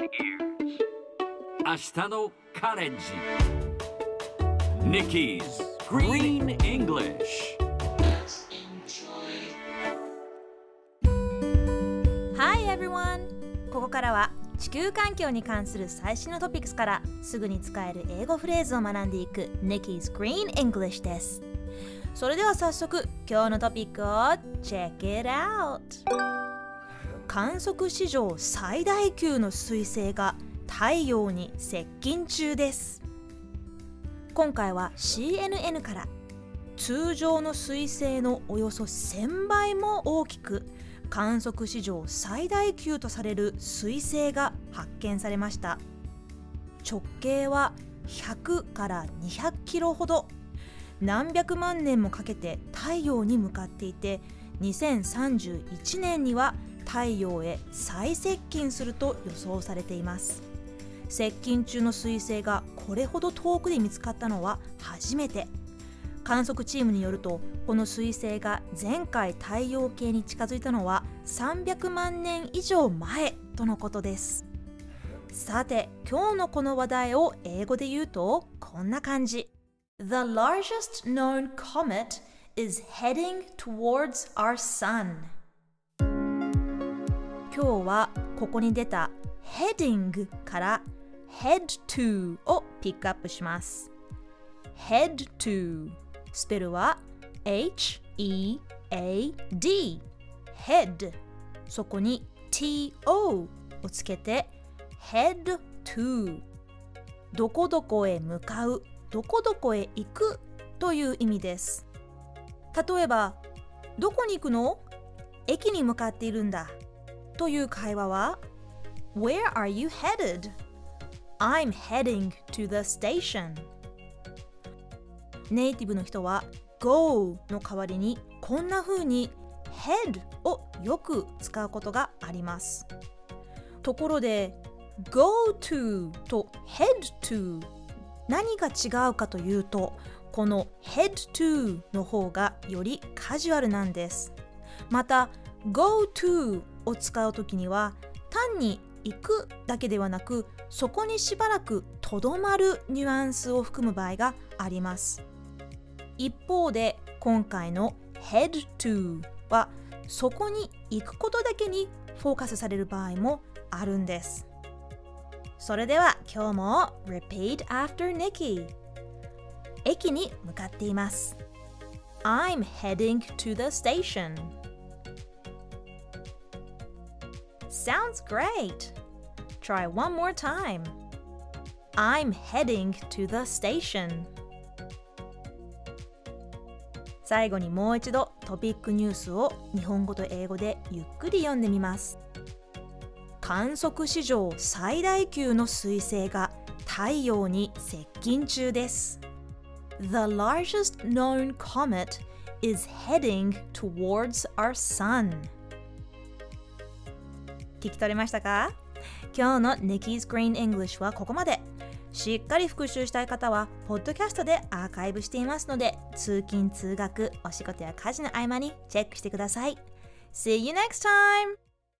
明日のカレッジ Nikki's Green English Hi everyone! ここからは地球環境に関する最新のトピックスからすぐに使える英語フレーズを学んでいく Nikki's Green English ですそれでは早速今日のトピックを Check it out! 観測史上最大級の彗星が太陽に接近中です。今回は CNN から通常の彗星のおよそ1000倍も大きく観測史上最大級とされる彗星が発見されました。直径は100から200キロほど。何百万年もかけて太陽に向かっていて2031年には太陽へ再接近すると予想されています。接近中の彗星がこれほど遠くで見つかったのは初めて。観測チームによるとこの彗星が前回太陽系に近づいたのは300万年以上前とのことです。さて今日のこの話題を英語で言うとこんな感じ。The largest known comet is heading towards our sun. 今日はここに出た heading から head to をピックアップします。head to スペルは H-E-A-D head そこに T-O をつけて head to どこどこへ向かうどこどこへ行くという意味です。例えばどこに行くの？駅に向かっているんだ。という会話は Where are you headed? I'm heading to the station. ネイティブの人は go の代わりにこんな風に head をよく使うことがあります。ところで go to と head to 何が違うかというとこの head to の方がよりカジュアルなんです。また go to を使う時には単に行くだけではなくそこにしばらくとどまるニュアンスを含む場合があります。一方で今回の head to はそこに行くことだけにフォーカスされる場合もあるんです。それでは今日も Repeat after Nikki 駅に向かっています。I'm heading to the station Sounds great! Try one more time. I'm heading to the station. 最後にもう一度トピックニュースを日本語と英語でゆっくり読んでみます。観測史上最大級の彗星が太陽に接近中です。The largest known comet is heading towards our sun. 聞き取れましたか？今日の Nikki's Green English はここまで。しっかり復習したい方は、ポッドキャストでアーカイブしていますので、通勤・通学、お仕事や家事の合間にチェックしてください。See you next time!